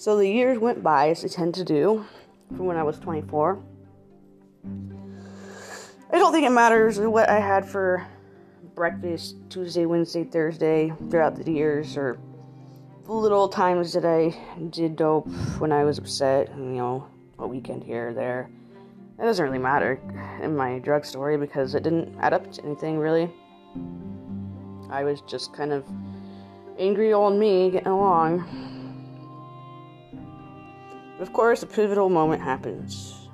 So the years went by, as they tend to do, from when I was 24. I don't think it matters what I had for breakfast Tuesday, Wednesday, Thursday throughout the years, or the little times that I did dope when I was upset, you know, a weekend here or there. It doesn't really matter in my drug story because it didn't add up to anything really. I was just kind of angry old me getting along. Of course, a pivotal moment happens.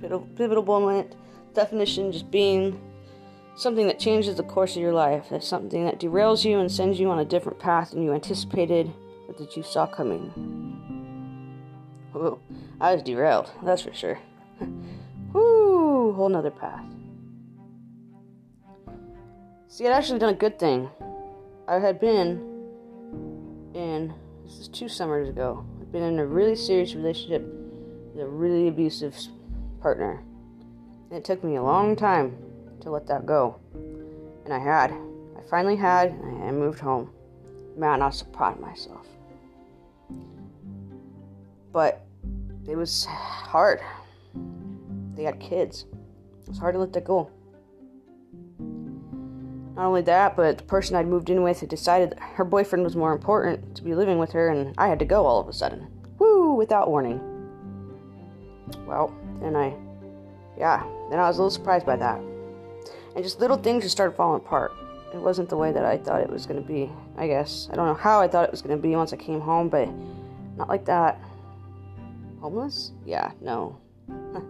Pivotal, pivotal moment, definition just being something that changes the course of your life. That's something that derails you and sends you on a different path than you anticipated or that you saw coming. Whoa, I was derailed, that's for sure. Whoo, whole nother path. See, I'd actually done a good thing. I had been in, this is two summers ago, been in a really serious relationship with a really abusive partner. And it took me a long time to let that go. And I had. I finally had, and I moved home. Man, I was proud of myself. But it was hard. They had kids. It was hard to let that go. Not only that, but the person I'd moved in with had decided her boyfriend was more important to be living with her, and I had to go all of a sudden. Woo, without warning. Well, then I, yeah, then I was a little surprised by that. And just little things just started falling apart. It wasn't the way that I thought it was going to be, I guess. I don't know how I thought it was going to be once I came home, but not like that. Homeless? Yeah, no.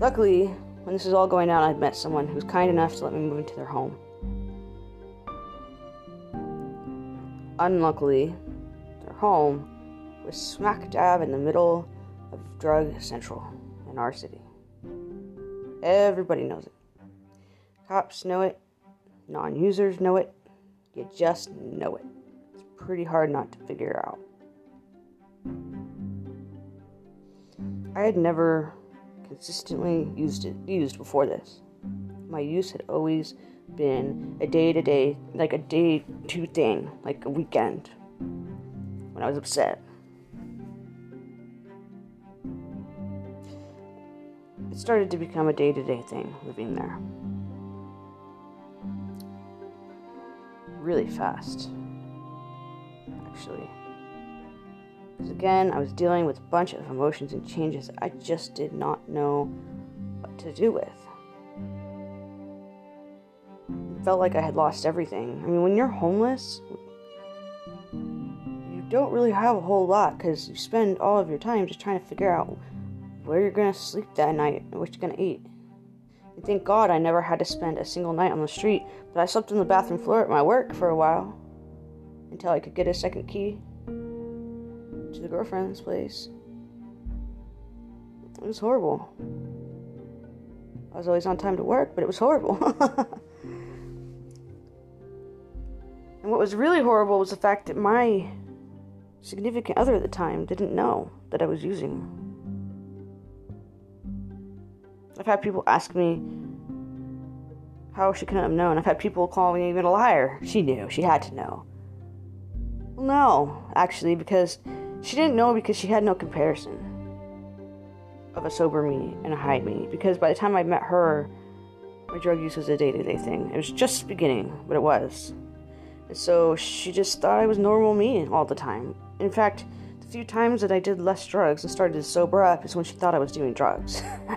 Luckily, when this was all going down, I'd met someone who was kind enough to let me move into their home. Unluckily, their home was smack dab in the middle of Drug Central in our city. Everybody knows it. Cops know it, non users know it, you just know it. It's pretty hard not to figure out. I had never consistently used it used before this. My use had always been a day to day, like a day to thing, like a weekend when I was upset. It started to become a day to day thing living there. Really fast, actually. Because again, I was dealing with a bunch of emotions and changes I just did not know what to do with. It felt like I had lost everything. I mean, when you're homeless, you don't really have a whole lot because you spend all of your time just trying to figure out where you're going to sleep that night and what you're going to eat. And thank God I never had to spend a single night on the street, but I slept on the bathroom floor at my work for a while until I could get a second key to the girlfriend's place. It was horrible. I was always on time to work, but it was horrible. and what was really horrible was the fact that my significant other at the time didn't know that I was using. I've had people ask me how she couldn't have known. I've had people call me even a liar. She knew. She had to know. Well, no, actually, because she didn't know because she had no comparison of a sober me and a high me. Because by the time I met her, my drug use was a day to day thing. It was just beginning, but it was. And so she just thought I was normal me all the time. In fact, the few times that I did less drugs and started to sober up is when she thought I was doing drugs.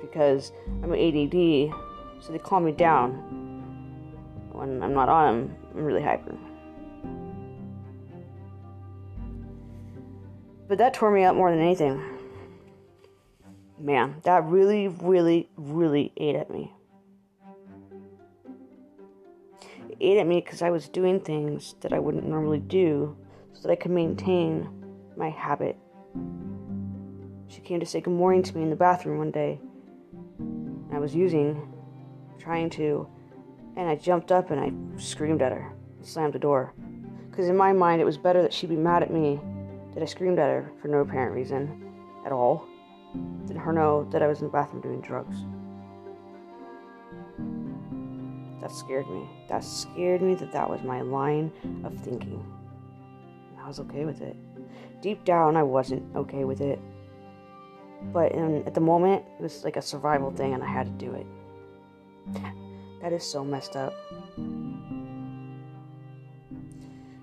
because I'm an ADD, so they calm me down. When I'm not on them, I'm really hyper. But that tore me up more than anything. Man, that really, really, really ate at me. It ate at me because I was doing things that I wouldn't normally do so that I could maintain my habit. She came to say good morning to me in the bathroom one day. I was using, trying to, and I jumped up and I screamed at her, slammed the door. Because in my mind, it was better that she'd be mad at me that I screamed at her for no apparent reason at all, than her know that I was in the bathroom doing drugs. That scared me. That scared me that that was my line of thinking. I was okay with it. Deep down, I wasn't okay with it. But in, at the moment, it was like a survival thing and I had to do it. That is so messed up.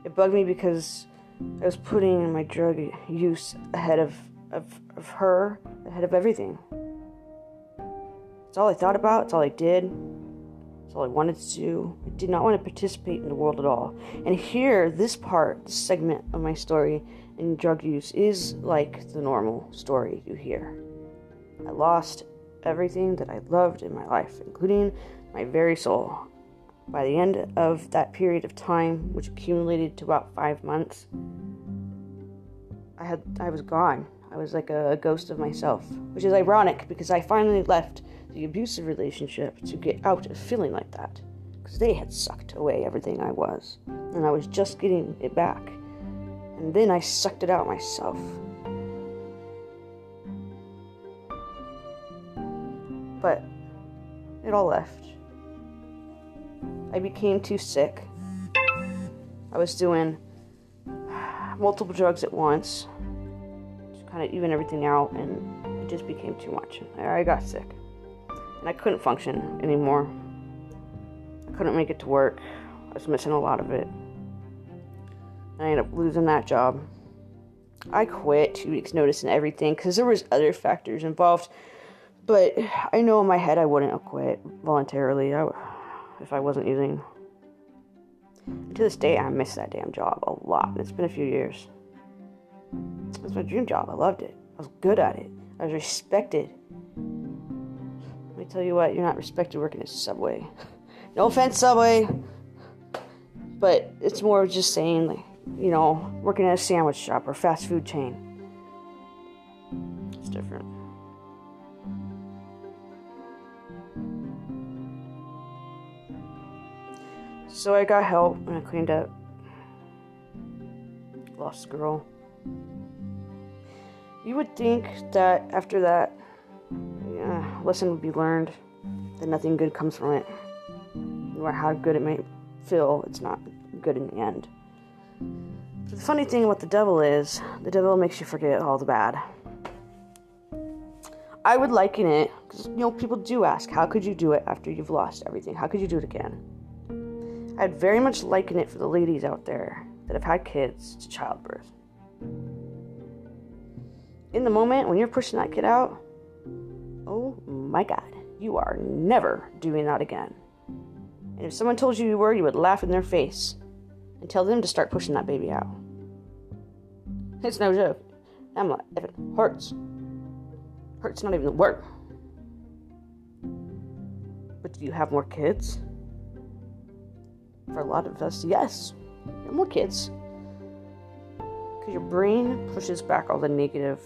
It bugged me because I was putting my drug use ahead of, of, of her, ahead of everything. It's all I thought about, it's all I did, it's all I wanted to do. I did not want to participate in the world at all. And here, this part, this segment of my story in drug use is like the normal story you hear. I lost everything that I loved in my life, including my very soul. By the end of that period of time, which accumulated to about five months, I had I was gone. I was like a, a ghost of myself, which is ironic because I finally left the abusive relationship to get out of feeling like that, because they had sucked away everything I was, and I was just getting it back, and then I sucked it out myself. But it all left. I became too sick. I was doing multiple drugs at once kind of even everything out, and it just became too much. I got sick, and I couldn't function anymore. I couldn't make it to work. I was missing a lot of it. I ended up losing that job. I quit two weeks notice and everything because there was other factors involved. But I know in my head I wouldn't have quit voluntarily. I, if I wasn't using. To this day, I miss that damn job a lot. It's been a few years. It was my dream job. I loved it. I was good at it. I was respected. Let me tell you what, you're not respected working at Subway. no offense, Subway. But it's more of just saying, like, you know, working at a sandwich shop or fast food chain. So I got help and I cleaned up. Lost girl. You would think that after that, yeah, lesson would be learned, that nothing good comes from it. No matter how good it may feel, it's not good in the end. But the funny thing about the devil is, the devil makes you forget all the bad. I would liken it, because, you know, people do ask, how could you do it after you've lost everything? How could you do it again? I'd very much liken it for the ladies out there that have had kids to childbirth. In the moment when you're pushing that kid out, oh my god, you are never doing that again. And if someone told you you were, you would laugh in their face and tell them to start pushing that baby out. It's no joke. I'm like, if it hurts, hurts not even the word. But do you have more kids? For a lot of us, yes. more kids. Because your brain pushes back all the negative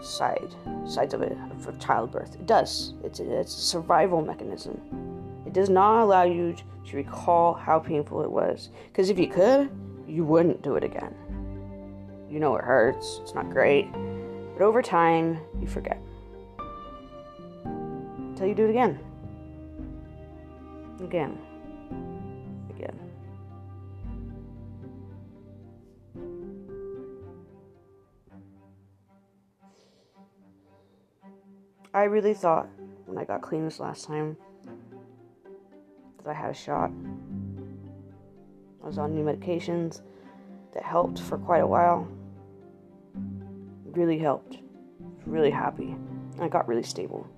side sides of it for childbirth. It does. It's a, it's a survival mechanism. It does not allow you to recall how painful it was. Because if you could, you wouldn't do it again. You know it hurts. It's not great. But over time, you forget. Until you do it again. Again. I really thought when I got clean this last time that I had a shot. I was on new medications that helped for quite a while. Really helped. Really happy. I got really stable.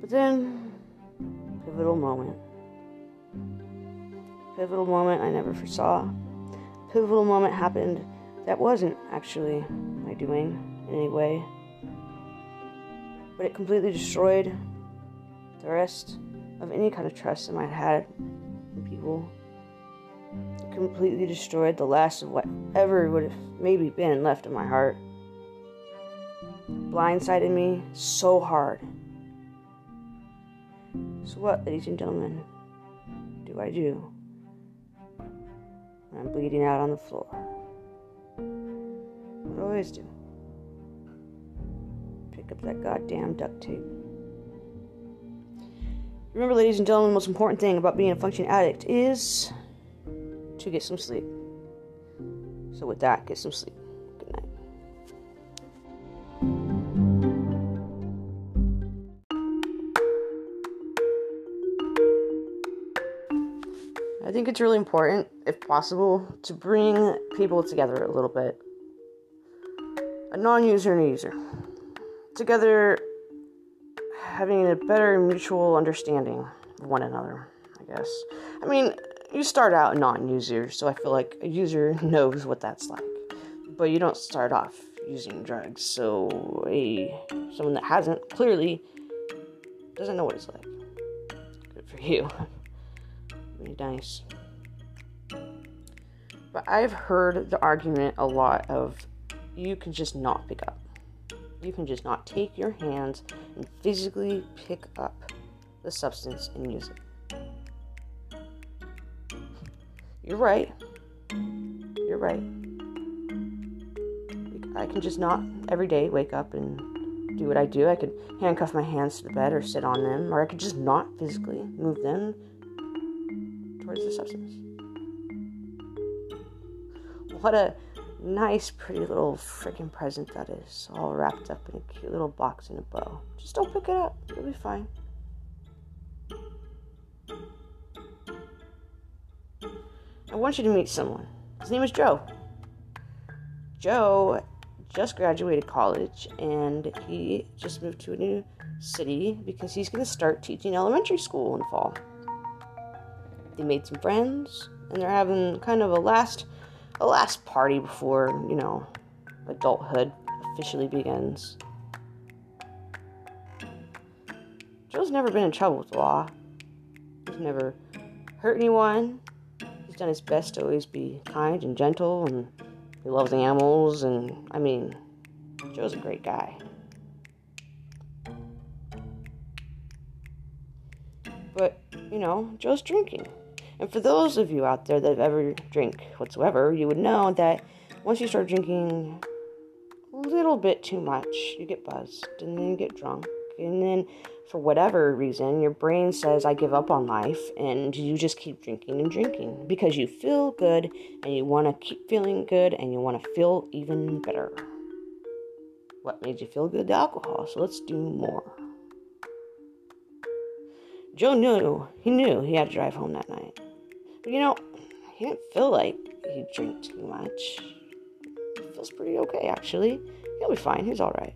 But then, pivotal moment. Pivotal moment I never foresaw. Pivotal moment happened that wasn't actually my doing in any way. But it completely destroyed the rest of any kind of trust I might have had in people. It completely destroyed the last of whatever would have maybe been left in my heart. Blindsided me so hard. So, what, ladies and gentlemen, do I do I'm bleeding out on the floor? Always do? Pick up that goddamn duct tape. Remember, ladies and gentlemen, the most important thing about being a functioning addict is to get some sleep. So, with that, get some sleep. Good night. I think it's really important, if possible, to bring people together a little bit. Non user and a user. Together, having a better mutual understanding of one another, I guess. I mean, you start out non user, so I feel like a user knows what that's like. But you don't start off using drugs, so a someone that hasn't clearly doesn't know what it's like. Good for you. Really nice. But I've heard the argument a lot of you can just not pick up. You can just not take your hands and physically pick up the substance and use it. You're right. You're right. I can just not every day wake up and do what I do. I could handcuff my hands to the bed or sit on them, or I could just not physically move them towards the substance. What a nice, pretty little freaking present that is, all wrapped up in a cute little box and a bow. Just don't pick it up, you'll be fine. I want you to meet someone. His name is Joe. Joe just graduated college and he just moved to a new city because he's going to start teaching elementary school in fall. They made some friends and they're having kind of a last a last party before, you know, adulthood officially begins. Joe's never been in trouble with the law. He's never hurt anyone. He's done his best to always be kind and gentle, and he loves animals, and I mean, Joe's a great guy. But, you know, Joe's drinking. And for those of you out there that have ever drink whatsoever, you would know that once you start drinking a little bit too much, you get buzzed and then you get drunk. And then, for whatever reason, your brain says, I give up on life, and you just keep drinking and drinking because you feel good and you want to keep feeling good and you want to feel even better. What made you feel good? The alcohol. So let's do more. Joe knew, he knew he had to drive home that night. You know, I didn't feel like he drank too much. He feels pretty okay, actually. He'll be fine. He's alright.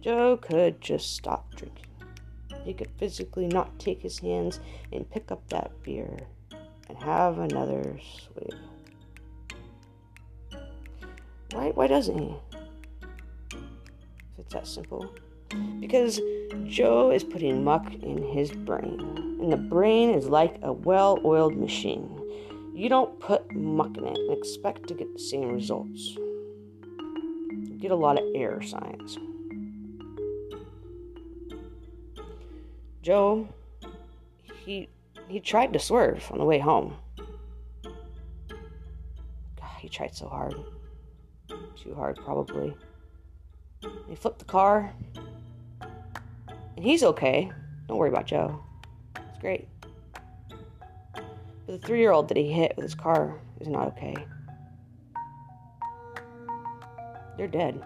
Joe could just stop drinking. He could physically not take his hands and pick up that beer and have another swig. Why, why doesn't he? If it's that simple. Because Joe is putting muck in his brain, and the brain is like a well oiled machine. You don't put muck in it and expect to get the same results. You get a lot of error signs. Joe, he he tried to swerve on the way home. God, he tried so hard. Too hard, probably. He flipped the car, and he's okay. Don't worry about Joe. It's great. But the three year old that he hit with his car is not okay. They're dead.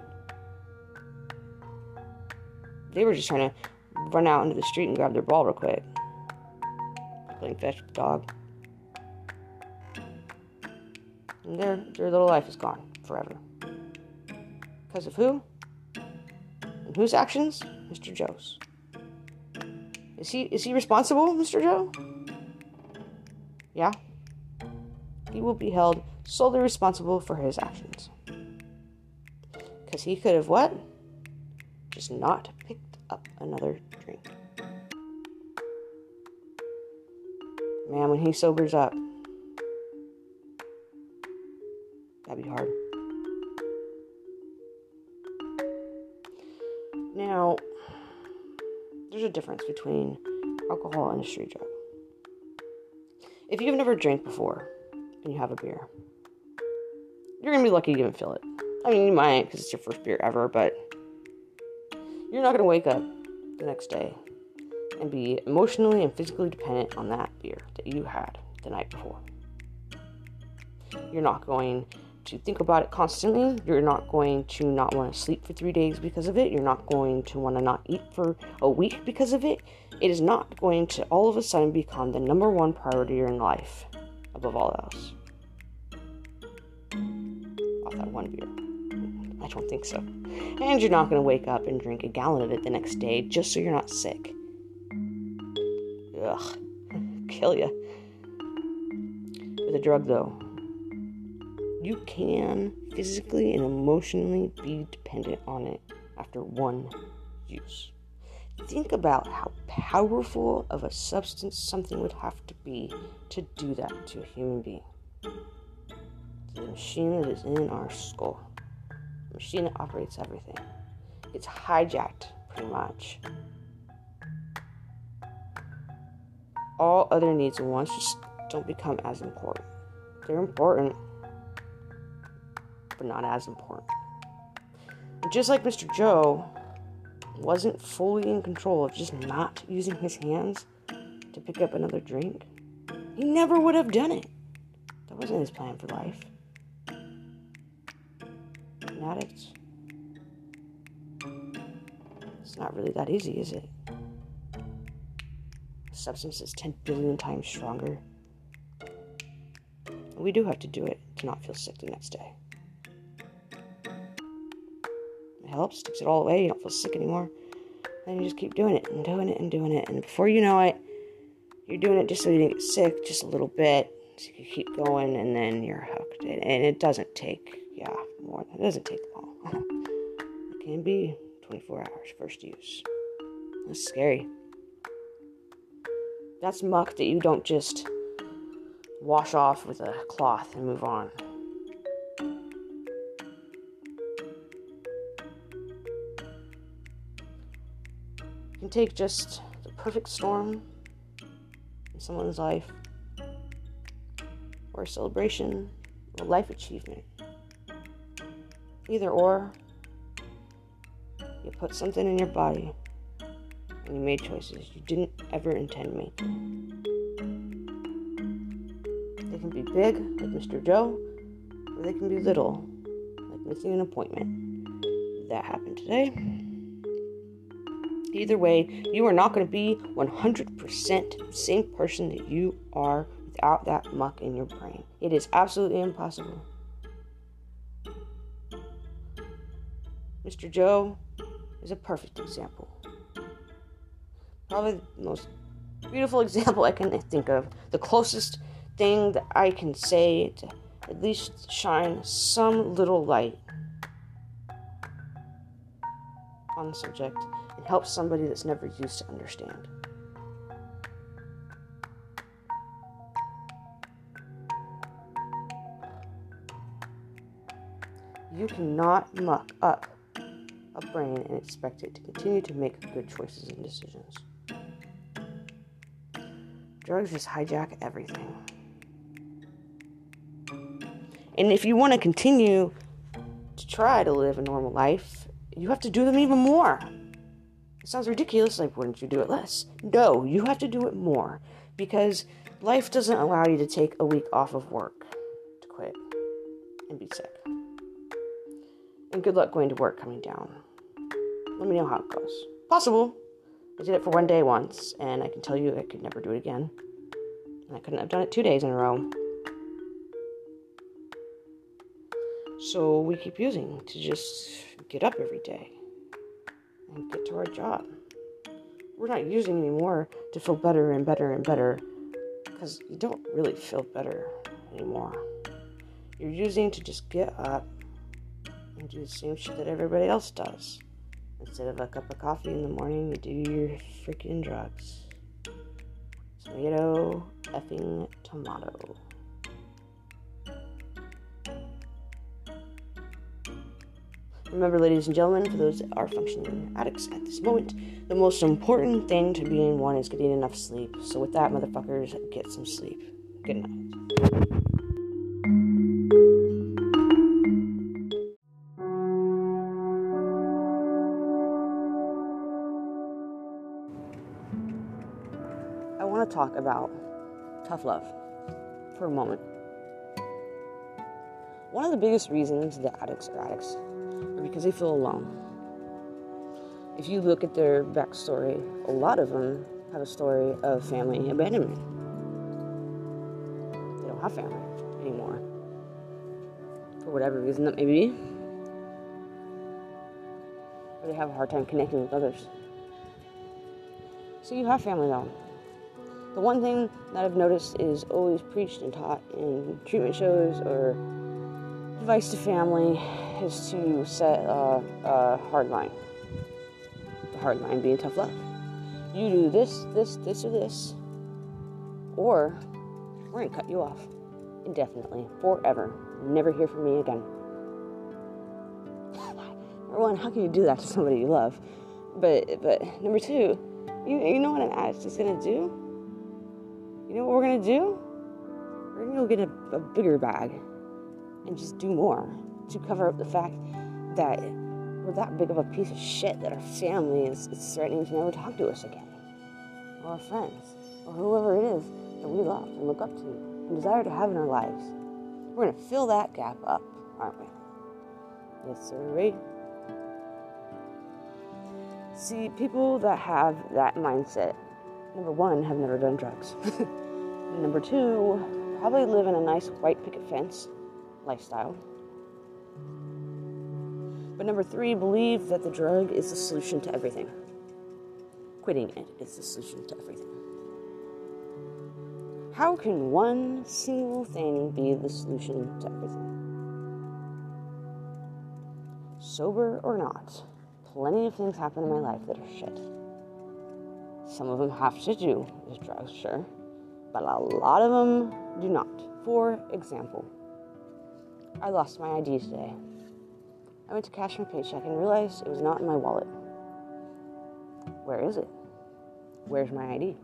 They were just trying to run out into the street and grab their ball real quick. Playing fetch with the dog. And their, their little life is gone forever. Because of who? And whose actions? Mr. Joe's. Is he is he responsible, Mr. Joe? Yeah. He will be held solely responsible for his actions. Cause he could have what? Just not picked up another drink. Man, when he sobers up, that'd be hard. Now, there's a difference between alcohol and a street drug. If you've never drank before and you have a beer, you're gonna be lucky to even feel it. I mean, you might because it's your first beer ever, but you're not going to wake up the next day and be emotionally and physically dependent on that beer that you had the night before. You're not going to think about it constantly. You're not going to not want to sleep for three days because of it. You're not going to want to not eat for a week because of it. It is not going to all of a sudden become the number one priority in life above all else. Off that one beer. I don't think so. And you're not going to wake up and drink a gallon of it the next day just so you're not sick. Ugh. Kill you. With a drug, though, you can physically and emotionally be dependent on it after one use. Think about how powerful of a substance something would have to be to do that to a human being. The machine that is in our skull, the machine that operates everything. It's hijacked pretty much. All other needs and wants just don't become as important. They're important, but not as important. just like Mr. Joe wasn't fully in control of just not using his hands to pick up another drink, he never would have done it. That wasn't his plan for life. An addict. It's not really that easy, is it? A substance is 10 billion times stronger. we do have to do it to not feel sick the next day. Helps, takes it all away, you don't feel sick anymore. Then you just keep doing it and doing it and doing it. And before you know it, you're doing it just so you don't get sick, just a little bit. So you keep going and then you're hooked. And it doesn't take, yeah, more. It doesn't take long. it can be 24 hours first use. That's scary. That's muck that you don't just wash off with a cloth and move on. Can take just the perfect storm in someone's life, or a celebration, or a life achievement. Either or, you put something in your body and you made choices you didn't ever intend making. They can be big, like Mr. Joe, or they can be little, like missing an appointment. That happened today. Either way, you are not going to be 100% the same person that you are without that muck in your brain. It is absolutely impossible. Mr. Joe is a perfect example. Probably the most beautiful example I can think of. The closest thing that I can say to at least shine some little light on the subject and help somebody that's never used to understand. You cannot muck up a brain and expect it to continue to make good choices and decisions. Drugs just hijack everything. And if you want to continue to try to live a normal life, you have to do them even more. It sounds ridiculous, like, wouldn't you do it less? No, you have to do it more because life doesn't allow you to take a week off of work to quit and be sick. And good luck going to work coming down. Let me know how it goes. Possible. I did it for one day once, and I can tell you I could never do it again. And I couldn't have done it two days in a row. So we keep using to just get up every day and get to our job. We're not using anymore to feel better and better and better because you don't really feel better anymore. You're using to just get up and do the same shit that everybody else does. Instead of a cup of coffee in the morning, you do your freaking drugs. Tomato effing tomato. Remember, ladies and gentlemen, for those that are functioning addicts at this moment, the most important thing to being one is getting enough sleep. So, with that, motherfuckers, get some sleep. Good night. I want to talk about tough love for a moment. One of the biggest reasons that addicts are addicts because they feel alone. If you look at their backstory, a lot of them have a story of family abandonment. They don't have family anymore. For whatever reason that may be. Or they have a hard time connecting with others. So you have family though. The one thing that I've noticed is always preached and taught in treatment shows or advice to family is to set a, a hard line. The hard line being tough love. You do this, this, this, or this, or we're gonna cut you off indefinitely, forever. Never hear from me again. number one, how can you do that to somebody you love? But but number two, you, you know what an addict is gonna do? You know what we're gonna do? We're gonna go get a, a bigger bag and just do more to cover up the fact that we're that big of a piece of shit that our family is, is threatening to never talk to us again, or our friends, or whoever it is that we love and look up to and desire to have in our lives. We're gonna fill that gap up, aren't we? Yes, sir. See, people that have that mindset, number one, have never done drugs. number two, probably live in a nice white picket fence lifestyle. But number three, believe that the drug is the solution to everything. Quitting it is the solution to everything. How can one single thing be the solution to everything? Sober or not, plenty of things happen in my life that are shit. Some of them have to do with drugs, sure, but a lot of them do not. For example, I lost my ID today. I went to cash my paycheck and realized it was not in my wallet. Where is it? Where's my ID?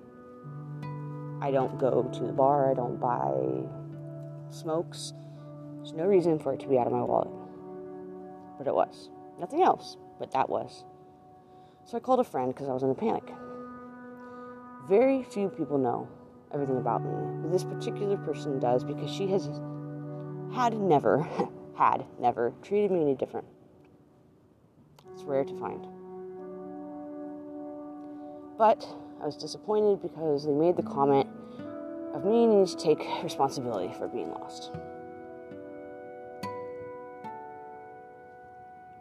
I don't go to the bar, I don't buy smokes. There's no reason for it to be out of my wallet. But it was. Nothing else, but that was. So I called a friend because I was in a panic. Very few people know everything about me, but this particular person does because she has had never, had never treated me any different. It's rare to find. But I was disappointed because they made the comment of me needing to take responsibility for being lost.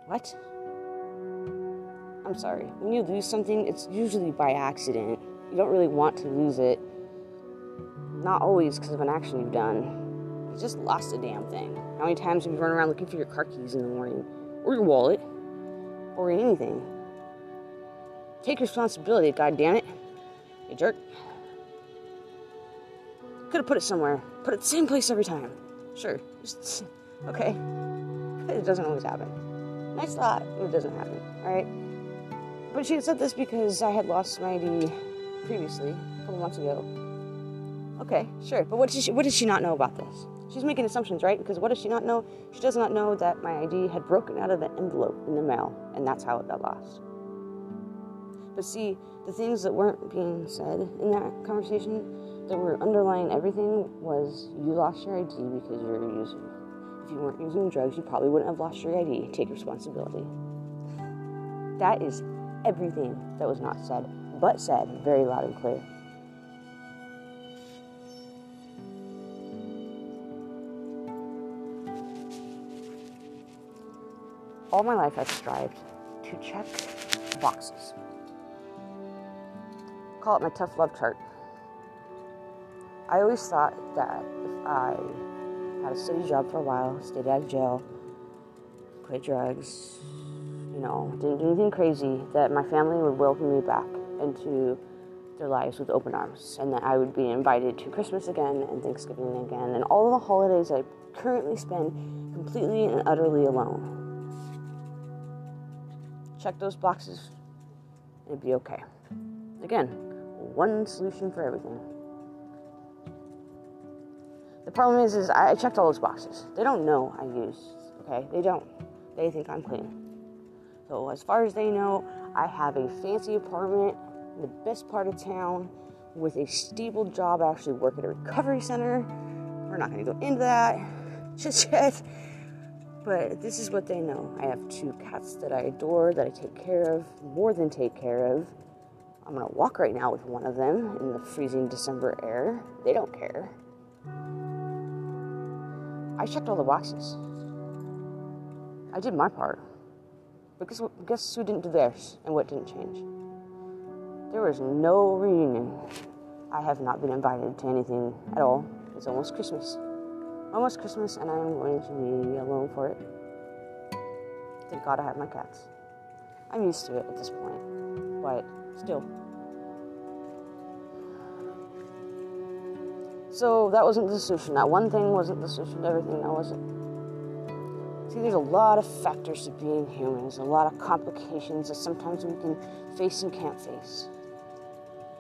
What? I'm sorry. When you lose something, it's usually by accident. You don't really want to lose it. Not always because of an action you've done. You just lost a damn thing. How many times have you run around looking for your car keys in the morning? Or your wallet? Or anything? Take responsibility, God damn it. You jerk. Could have put it somewhere. Put it the same place every time. Sure. Just, okay. It doesn't always happen. Nice thought. It doesn't happen. Alright? But she said this because I had lost my ID previously, a couple months ago. Okay, sure. But what does she, what she not know about this? She's making assumptions, right? Because what does she not know? She does not know that my ID had broken out of the envelope in the mail, and that's how it got lost. But see, the things that weren't being said in that conversation that were underlying everything was you lost your ID because you're a user. If you weren't using drugs, you probably wouldn't have lost your ID. Take responsibility. That is everything that was not said, but said very loud and clear. All my life I've strived to check boxes. Call it my tough love chart. I always thought that if I had a steady job for a while, stayed out of jail, quit drugs, you know, didn't do anything crazy, that my family would welcome me back into their lives with open arms, and that I would be invited to Christmas again and Thanksgiving again, and all the holidays I currently spend completely and utterly alone check those boxes, and it'd be okay. Again, one solution for everything. The problem is, is I checked all those boxes. They don't know I use, okay? They don't. They think I'm clean. So as far as they know, I have a fancy apartment in the best part of town with a stable job. I actually work at a recovery center. We're not going to go into that just yet. But this is what they know. I have two cats that I adore, that I take care of, more than take care of. I'm gonna walk right now with one of them in the freezing December air. They don't care. I checked all the boxes. I did my part. But guess, guess who didn't do theirs and what didn't change? There was no reunion. I have not been invited to anything at all. It's almost Christmas. Almost Christmas, and I'm going to be alone for it. Thank God I have my cats. I'm used to it at this point, but still. So that wasn't the solution. That one thing wasn't the solution to everything. That wasn't. See, there's a lot of factors to being human. There's a lot of complications that sometimes we can face and can't face.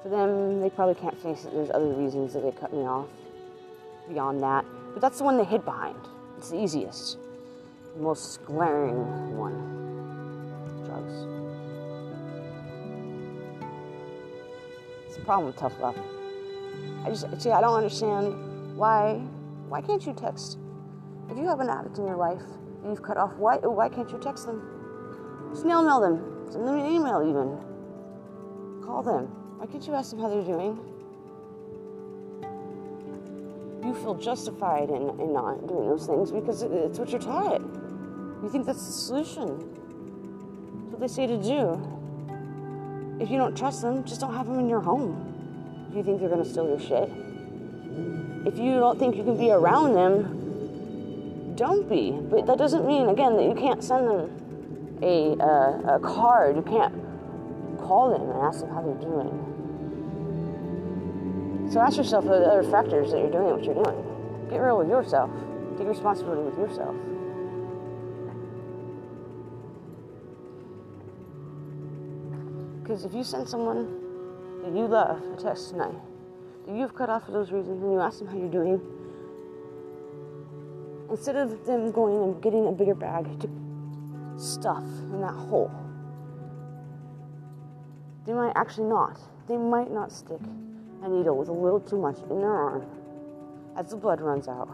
For them, they probably can't face it. There's other reasons that they cut me off beyond that. But that's the one they hid behind. It's the easiest, the most glaring one drugs. It's a problem with tough love. I just see. I don't understand why. Why can't you text? If you have an addict in your life and you've cut off, why why can't you text them? Snail mail them. Send them an email even. Call them. Why can't you ask them how they're doing? You feel justified in, in not doing those things because it's what you're taught. You think that's the solution. That's what they say to do. If you don't trust them, just don't have them in your home if you think they're going to steal your shit. If you don't think you can be around them, don't be. But that doesn't mean, again, that you can't send them a, uh, a card. You can't call them and ask them how they're doing. So ask yourself the other factors that you're doing what you're doing. Get real with yourself. Take responsibility with yourself. Because if you send someone that you love a text tonight, that you've cut off for those reasons, and you ask them how you're doing, instead of them going and getting a bigger bag to stuff in that hole, they might actually not. They might not stick a needle with a little too much in their arm as the blood runs out,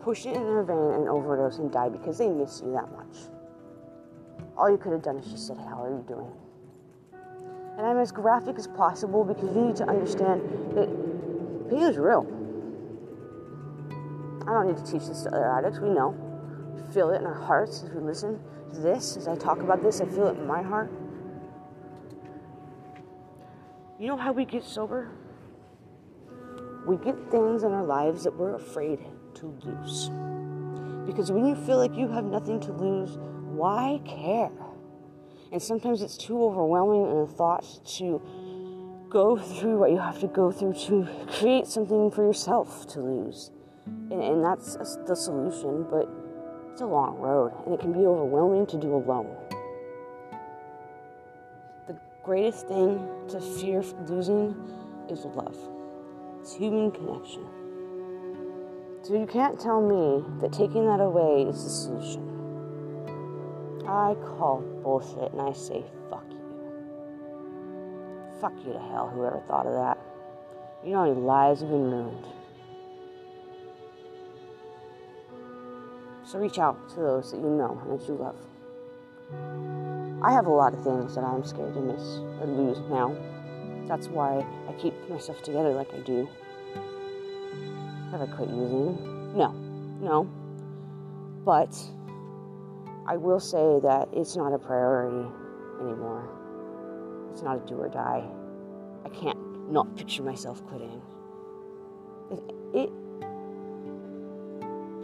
push it in their vein and overdose and die because they miss you that much. All you could have done is just said, How are you doing? And I'm as graphic as possible because you need to understand that pain is real. I don't need to teach this to other addicts. We know. We feel it in our hearts as we listen to this, as I talk about this, I feel it in my heart. You know how we get sober? We get things in our lives that we're afraid to lose. Because when you feel like you have nothing to lose, why care? And sometimes it's too overwhelming in a thought to go through what you have to go through to create something for yourself to lose. And, and that's the solution, but it's a long road and it can be overwhelming to do alone. The greatest thing to fear losing is love, it's human connection. So you can't tell me that taking that away is the solution. I call bullshit and I say, fuck you. Fuck you to hell, whoever thought of that. You know how many lives have been ruined. So reach out to those that you know and that you love. I have a lot of things that I'm scared to miss or lose now. That's why I keep myself together like I do. Have I quit using? No, no. But I will say that it's not a priority anymore. It's not a do or die. I can't not picture myself quitting. If it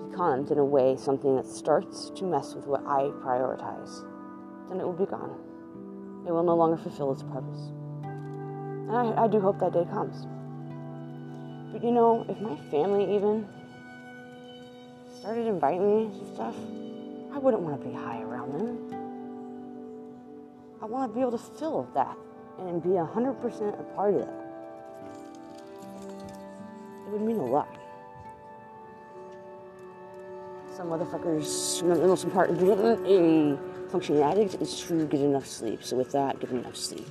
becomes, in a way, something that starts to mess with what I prioritize, then it will be gone. It will no longer fulfill its purpose. And I, I do hope that day comes. But you know, if my family even started inviting me to stuff, I wouldn't want to be high around them. I want to be able to feel that and be 100% a part of that. It would mean a lot. Some motherfuckers, the most important a functioning addict is to get enough sleep. So with that, get enough sleep.